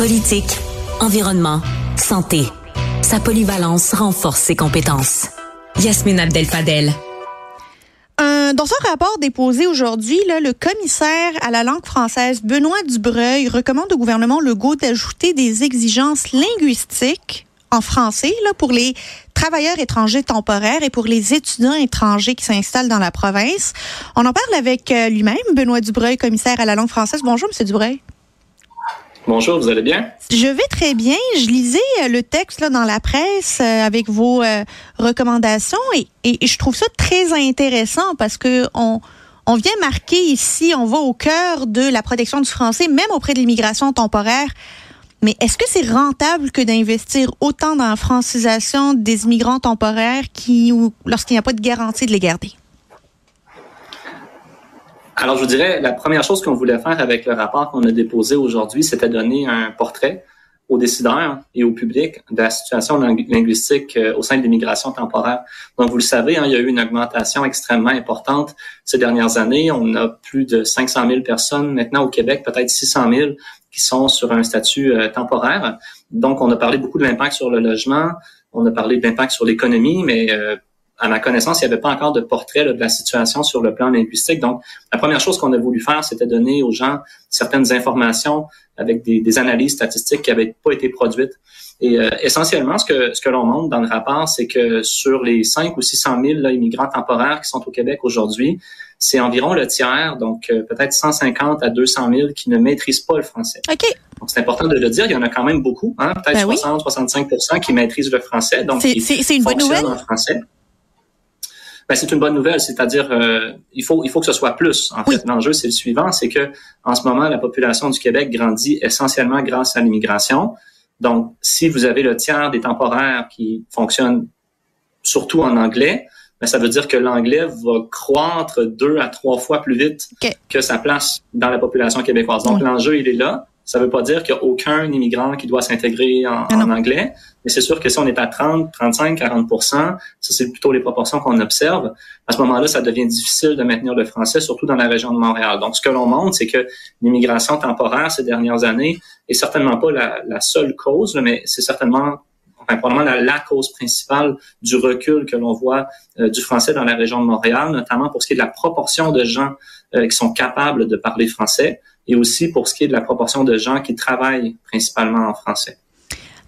Politique, environnement, santé. Sa polyvalence renforce ses compétences. Yasmine Abdel-Fadel. dans son rapport déposé aujourd'hui, le commissaire à la langue française, Benoît Dubreuil, recommande au gouvernement Legault d'ajouter des exigences linguistiques en français pour les travailleurs étrangers temporaires et pour les étudiants étrangers qui s'installent dans la province. On en parle avec euh, lui-même, Benoît Dubreuil, commissaire à la langue française. Bonjour, Monsieur Dubreuil. Bonjour, vous allez bien? Je vais très bien. Je lisais euh, le texte là, dans la presse euh, avec vos recommandations et, et, je trouve ça très intéressant parce que on, on vient marquer ici, on va au cœur de la protection du français, même auprès de l'immigration temporaire. Mais est-ce que c'est rentable que d'investir autant dans la francisation des immigrants temporaires qui, lorsqu'il n'y a pas de garantie de les garder? Alors, je vous dirais, la première chose qu'on voulait faire avec le rapport qu'on a déposé aujourd'hui, c'était donner un portrait aux décideurs et au public de la situation linguistique euh, au sein de l'immigration temporaire. Donc, vous le savez, hein, il y a eu une augmentation extrêmement importante ces dernières années. On a plus de 500 000 personnes maintenant au Québec, peut-être 600 000 qui sont sur un statut euh, temporaire. Donc, on a parlé beaucoup de l'impact sur le logement, on a parlé de l'impact sur l'économie, mais euh, à ma connaissance, il n'y avait pas encore de portrait de la situation sur le plan linguistique. Donc, la première chose qu'on a voulu faire, c'était donner aux gens certaines informations avec des, des analyses statistiques qui n'avaient pas été produites. Et euh, essentiellement, ce que, ce que l'on montre dans le rapport, c'est que sur les 5 ou 600 000 là, immigrants temporaires qui sont au Québec aujourd'hui, c'est environ le tiers, donc euh, peut-être 150 à 200 000 qui ne maîtrisent pas le français. OK. Donc, c'est important de le dire. Il y en a quand même beaucoup, hein, peut-être 60, 65 qui maîtrisent le français. Donc, c'est une bonne nouvelle. En français. Ben, c'est une bonne nouvelle, c'est-à-dire euh, il faut il faut que ce soit plus. En fait, l'enjeu c'est le suivant, c'est que en ce moment la population du Québec grandit essentiellement grâce à l'immigration. Donc, si vous avez le tiers des temporaires qui fonctionnent surtout en anglais, ben, ça veut dire que l'anglais va croître deux à trois fois plus vite que sa place dans la population québécoise. Donc, l'enjeu, il est là. Ça ne veut pas dire qu'il n'y a aucun immigrant qui doit s'intégrer en, anglais, mais c'est sûr que si on est à 30, 35, 40% ça c'est plutôt les proportions qu'on observe. À ce moment-là, ça devient difficile de maintenir le français, surtout dans la région de Montréal. Donc, ce que l'on montre, c'est que l'immigration temporaire ces dernières années est certainement pas la, seule cause, mais c'est certainement enfin probablement la, cause principale du recul que l'on voit euh, du français dans la région de Montréal, notamment pour ce qui est de la proportion de gens euh, qui sont capables de parler français et aussi pour ce qui est de la proportion de gens qui travaillent principalement en français.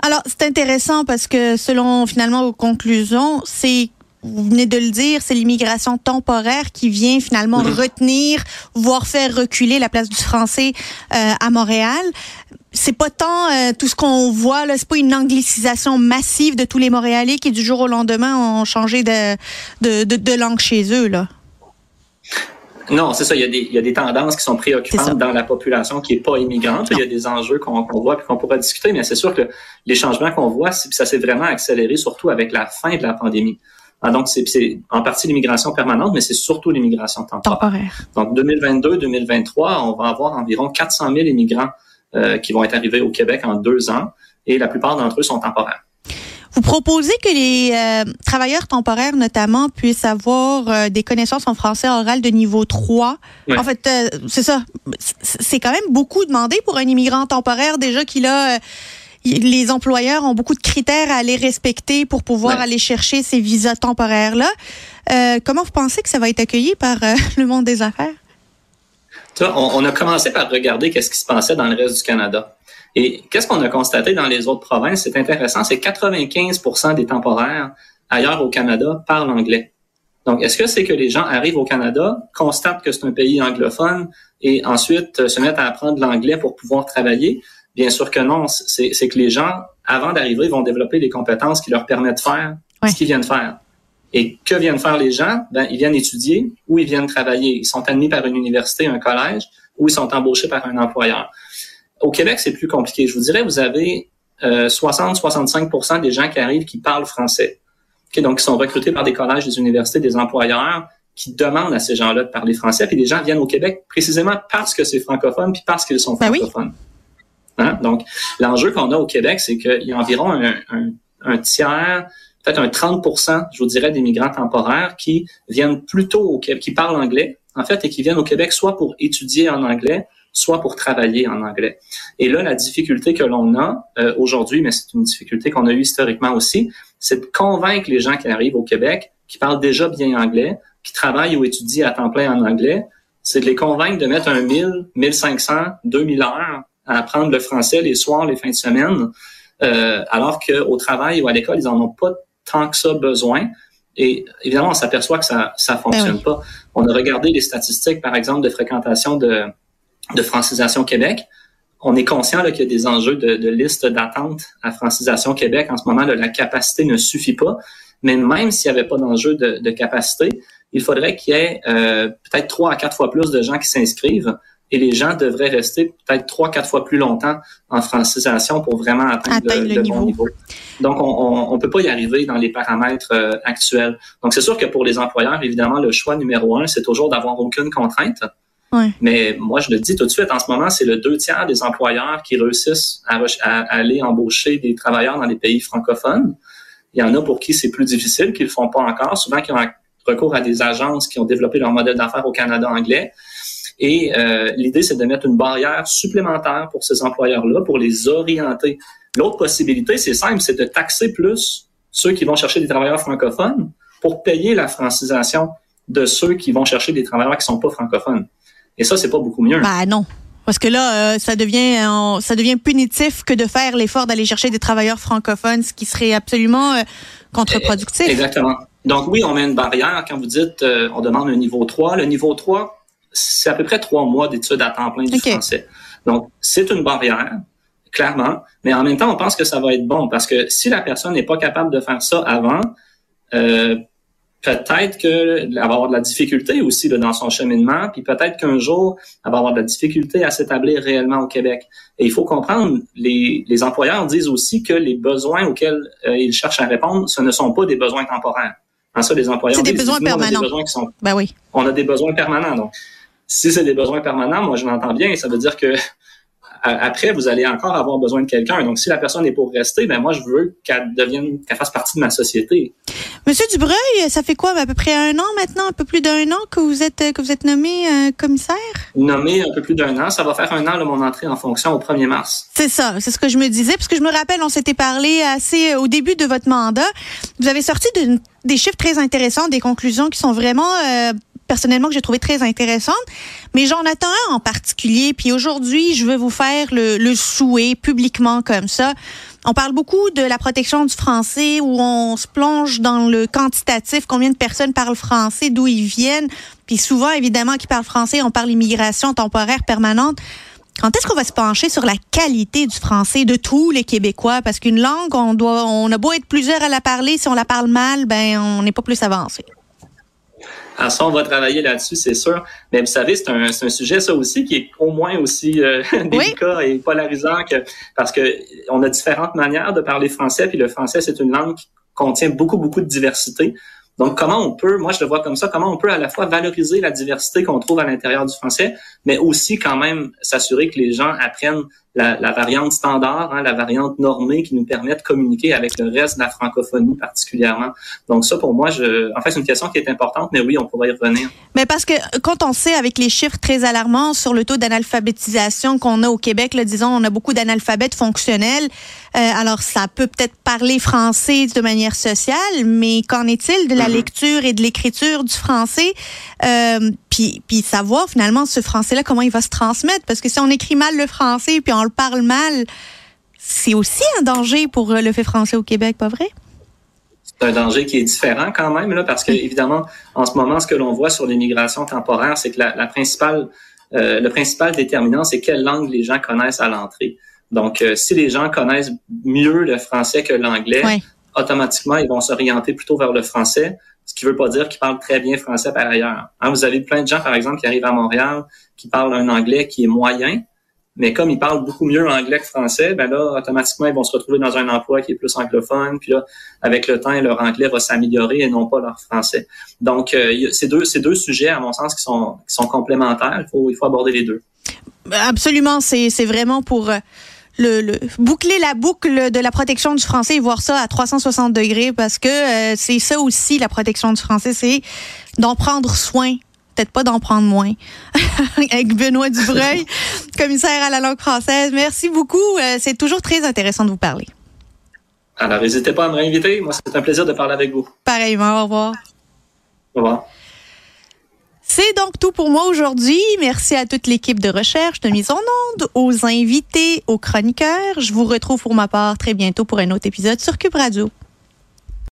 Alors, c'est intéressant parce que selon finalement vos conclusions, c'est vous venez de le dire, c'est l'immigration temporaire qui vient finalement mhm. retenir, voire faire reculer la place du français euh, à Montréal. C'est pas tant euh, tout ce qu'on voit là, c'est pas une anglicisation massive de tous les Montréalais qui du jour au lendemain ont changé de, de, de, de langue chez eux là. Non, c'est ça. Il y, a des, il y, a des, tendances qui sont préoccupantes dans la population qui est pas immigrante. Il y a des enjeux qu'on voit et qu'on pourra discuter, mais c'est sûr que les changements qu'on voit, ça s'est vraiment accéléré, surtout avec la fin de la pandémie. Ah, donc, c'est en partie l'immigration permanente, mais c'est surtout l'immigration temporaire. Donc, 2022-2023, on va avoir environ 400 000 immigrants euh, qui vont être arrivés au Québec en deux ans, et la plupart d'entre eux sont temporaires. Vous proposez que les euh, travailleurs temporaires, notamment, puissent avoir euh, des connaissances en français oral de niveau 3. En fait, euh, c'est ça. C'est quand même beaucoup demandé pour un immigrant temporaire déjà qu'il a les employeurs ont beaucoup de critères à aller respecter pour pouvoir aller chercher ces visas temporaires-là. comment vous pensez que ça va être accueilli par le monde des affaires? on, a commencé par regarder qu'est-ce qui se passait dans le reste du Canada. Et qu'est-ce qu'on a constaté dans les autres provinces? C'est intéressant, c'est 95% des temporaires ailleurs au Canada parlent anglais. Donc, est-ce que c'est que les gens arrivent au Canada, constatent que c'est un pays anglophone et ensuite euh, se mettent à apprendre l'anglais pour pouvoir travailler? Bien sûr que non. C'est que les gens, avant d'arriver, vont développer des compétences qui leur permettent de faire ce qu'ils viennent faire. Et que viennent faire les gens? Ben, ils viennent étudier ou ils viennent travailler. Ils sont admis par une université, un collège, ou ils sont embauchés par un employeur. Au Québec, c'est plus compliqué. Je vous dirais, vous avez 60-65% euh, des gens qui arrivent qui parlent français. donc, ils sont recrutés par des collèges, des universités, des employeurs qui demandent à ces gens-là de parler français. Puis les gens viennent au Québec précisément parce que c'est francophone, puis parce qu'ils sont ben francophones. Hein? Donc, l'enjeu qu'on a au Québec, c'est qu'il y a environ un, tiers, peut-être un 30 je vous dirais, des migrants temporaires qui viennent plutôt au Québec, qui parlent anglais, en fait, et qui viennent au Québec soit pour étudier en anglais, soit pour travailler en anglais. Et là, la difficulté que l'on a euh, aujourd'hui, mais c'est une difficulté qu'on a eue historiquement aussi, c'est de convaincre les gens qui arrivent au Québec, qui parlent déjà bien anglais, qui travaillent ou étudient à temps plein en anglais, c'est de les convaincre de mettre un 1000, 1500, 2000 heures à apprendre le français les soirs, les fins de semaine, euh, alors qu'au travail ou à l'école, ils en ont pas tant que ça besoin. Et évidemment, on s'aperçoit que ça ça fonctionne ben pas. On a regardé les statistiques, par exemple, de fréquentation de, de Francisation Québec. On est conscient qu'il y a des enjeux de, de liste d'attente à Francisation Québec. En ce moment, là, la capacité ne suffit pas. Mais même s'il n'y avait pas d'enjeu de, de, capacité, il faudrait qu'il y ait euh, peut-être trois à quatre fois plus de gens qui s'inscrivent et les gens devraient rester peut-être trois, quatre fois plus longtemps en francisation pour vraiment atteindre, le, bon niveau. Donc, on ne peut pas y arriver dans les paramètres euh, actuels. Donc, c'est sûr que pour les employeurs, évidemment, le choix numéro un, c'est toujours d'avoir aucune contrainte. Mais moi, je le dis tout de suite, en ce moment, c'est le deux tiers des employeurs qui réussissent à, aller embaucher des travailleurs dans les pays francophones. Il y en a pour qui c'est plus difficile, qui le font pas encore, souvent qui ont recours à des agences qui ont développé leur modèle d'affaires au Canada anglais. Et euh, l'idée, c'est de mettre une barrière supplémentaire pour ces employeurs-là, pour les orienter. L'autre possibilité, c'est simple, c'est de taxer plus ceux qui vont chercher des travailleurs francophones pour payer la francisation de ceux qui vont chercher des travailleurs qui sont pas francophones. Et ça, c'est pas beaucoup mieux. Ben non. Parce que là, euh, ça devient ça devient punitif que de faire l'effort d'aller chercher des travailleurs francophones, ce qui serait absolument euh, contre-productif. Exactement. Donc oui, on met une barrière. Quand vous dites on demande un niveau 3, le niveau 3, c'est à peu près trois mois d'études à temps plein du français. Donc, c'est une barrière, clairement, mais en même temps, on pense que ça va être bon parce que si la personne n'est pas capable de faire ça avant, euh, peut-être qu'elle va avoir de la difficulté aussi dans son cheminement, puis peut-être qu'un jour, elle va avoir de la difficulté à s'établir réellement au Québec. Et il faut comprendre, les, les employeurs disent aussi que les besoins auxquels euh, ils cherchent à répondre, ce ne sont pas des besoins temporaires. En ça, les employeurs c'est des besoins permanents. On a des besoins qui sont, ben oui. On a des besoins permanents. Donc, si c'est des besoins permanents, moi je l'entends bien, ça veut dire que après, vous allez encore avoir besoin de quelqu'un. Donc, si la personne est pour rester, ben moi, je veux qu'elle devienne, qu'elle fasse partie de ma société. Monsieur Dubreuil, ça fait quoi, à peu près un an maintenant, un peu plus d'un an que vous êtes que vous êtes nommé euh, commissaire? Nommé un peu plus d'un an. Ça va faire un an, là, mon entrée en fonction au 1er mars. C'est ça, c'est ce que je me disais, parce que je me rappelle, on s'était parlé assez au début de votre mandat. Vous avez sorti des chiffres très intéressants, des conclusions qui sont vraiment euh, personnellement que j'ai trouvé très intéressante, mais j'en attends un en particulier. Puis aujourd'hui, je veux vous faire le, le souhait publiquement comme ça. On parle beaucoup de la protection du français où on se plonge dans le quantitatif, combien de personnes parlent français, d'où ils viennent. Puis souvent, évidemment, qui parlent français, on parle immigration temporaire permanente. Quand est-ce qu'on va se pencher sur la qualité du français de tous les Québécois? Parce qu'une langue, on doit, on a beau être plusieurs à la parler, si on la parle mal, ben, on n'est pas plus avancé. Alors ça, on va travailler là-dessus, c'est sûr. Mais vous savez, c'est un, un, sujet, ça aussi, qui est au moins aussi euh, délicat et polarisant que parce que on a différentes manières de parler français, puis le français, c'est une langue qui contient beaucoup, beaucoup de diversité. Donc, comment on peut, moi je le vois comme ça, comment on peut à la fois valoriser la diversité qu'on trouve à l'intérieur du français, mais aussi quand même s'assurer que les gens apprennent la, la variante standard, hein, la variante normée qui nous permet de communiquer avec le reste de la francophonie particulièrement. Donc ça, pour moi, je, en fait, c'est une question qui est importante, mais oui, on pourrait y revenir. Mais parce que quand on sait avec les chiffres très alarmants sur le taux d'analphabétisation qu'on a au Québec, là, disons, on a beaucoup d'analphabètes fonctionnels. Euh, alors, ça peut peut-être parler français de manière sociale, mais qu'en est-il de la mm-hmm. lecture et de l'écriture du français? Euh, puis, puis savoir finalement ce français-là, comment il va se transmettre. Parce que si on écrit mal le français puis on le parle mal, c'est aussi un danger pour euh, le fait français au Québec, pas vrai? C'est un danger qui est différent quand même, là, parce que évidemment, en ce moment, ce que l'on voit sur l'immigration temporaire, c'est que la, principale, euh, le principal déterminant, c'est quelle langue les gens connaissent à l'entrée. Donc, euh, si les gens connaissent mieux le français que l'anglais, automatiquement, ils vont s'orienter plutôt vers le français ce qui veut pas dire qu'ils parlent très bien français par ailleurs. Hein, vous avez plein de gens, par exemple, qui arrivent à Montréal, qui parlent un anglais qui est moyen, mais comme ils parlent beaucoup mieux anglais que français, ben là, automatiquement, ils vont se retrouver dans un emploi qui est plus anglophone, puis là, avec le temps, leur anglais va s'améliorer et non pas leur français. Donc, euh, c'est deux, ces deux sujets, à mon sens, qui sont, qui sont complémentaires. Il faut, il faut aborder les deux. Absolument, c'est vraiment pour... Le, boucler la boucle de la protection du français et voir ça à 360 degrés parce que euh, c'est ça aussi la protection du français, c'est d'en prendre soin peut-être pas d'en prendre moins. Avec Benoît Dubreuil, commissaire à la langue française. Merci beaucoup. Euh, c'est toujours très intéressant de vous parler. Alors, n'hésitez pas à me réinviter. Moi, c'est un plaisir de parler avec vous. Pareillement. Au revoir. Au revoir. C'est donc tout pour moi aujourd'hui. Merci à toute l'équipe de recherche de mise en onde, aux invités, aux chroniqueurs. Je vous retrouve pour ma part très bientôt pour un autre épisode sur Cube Radio.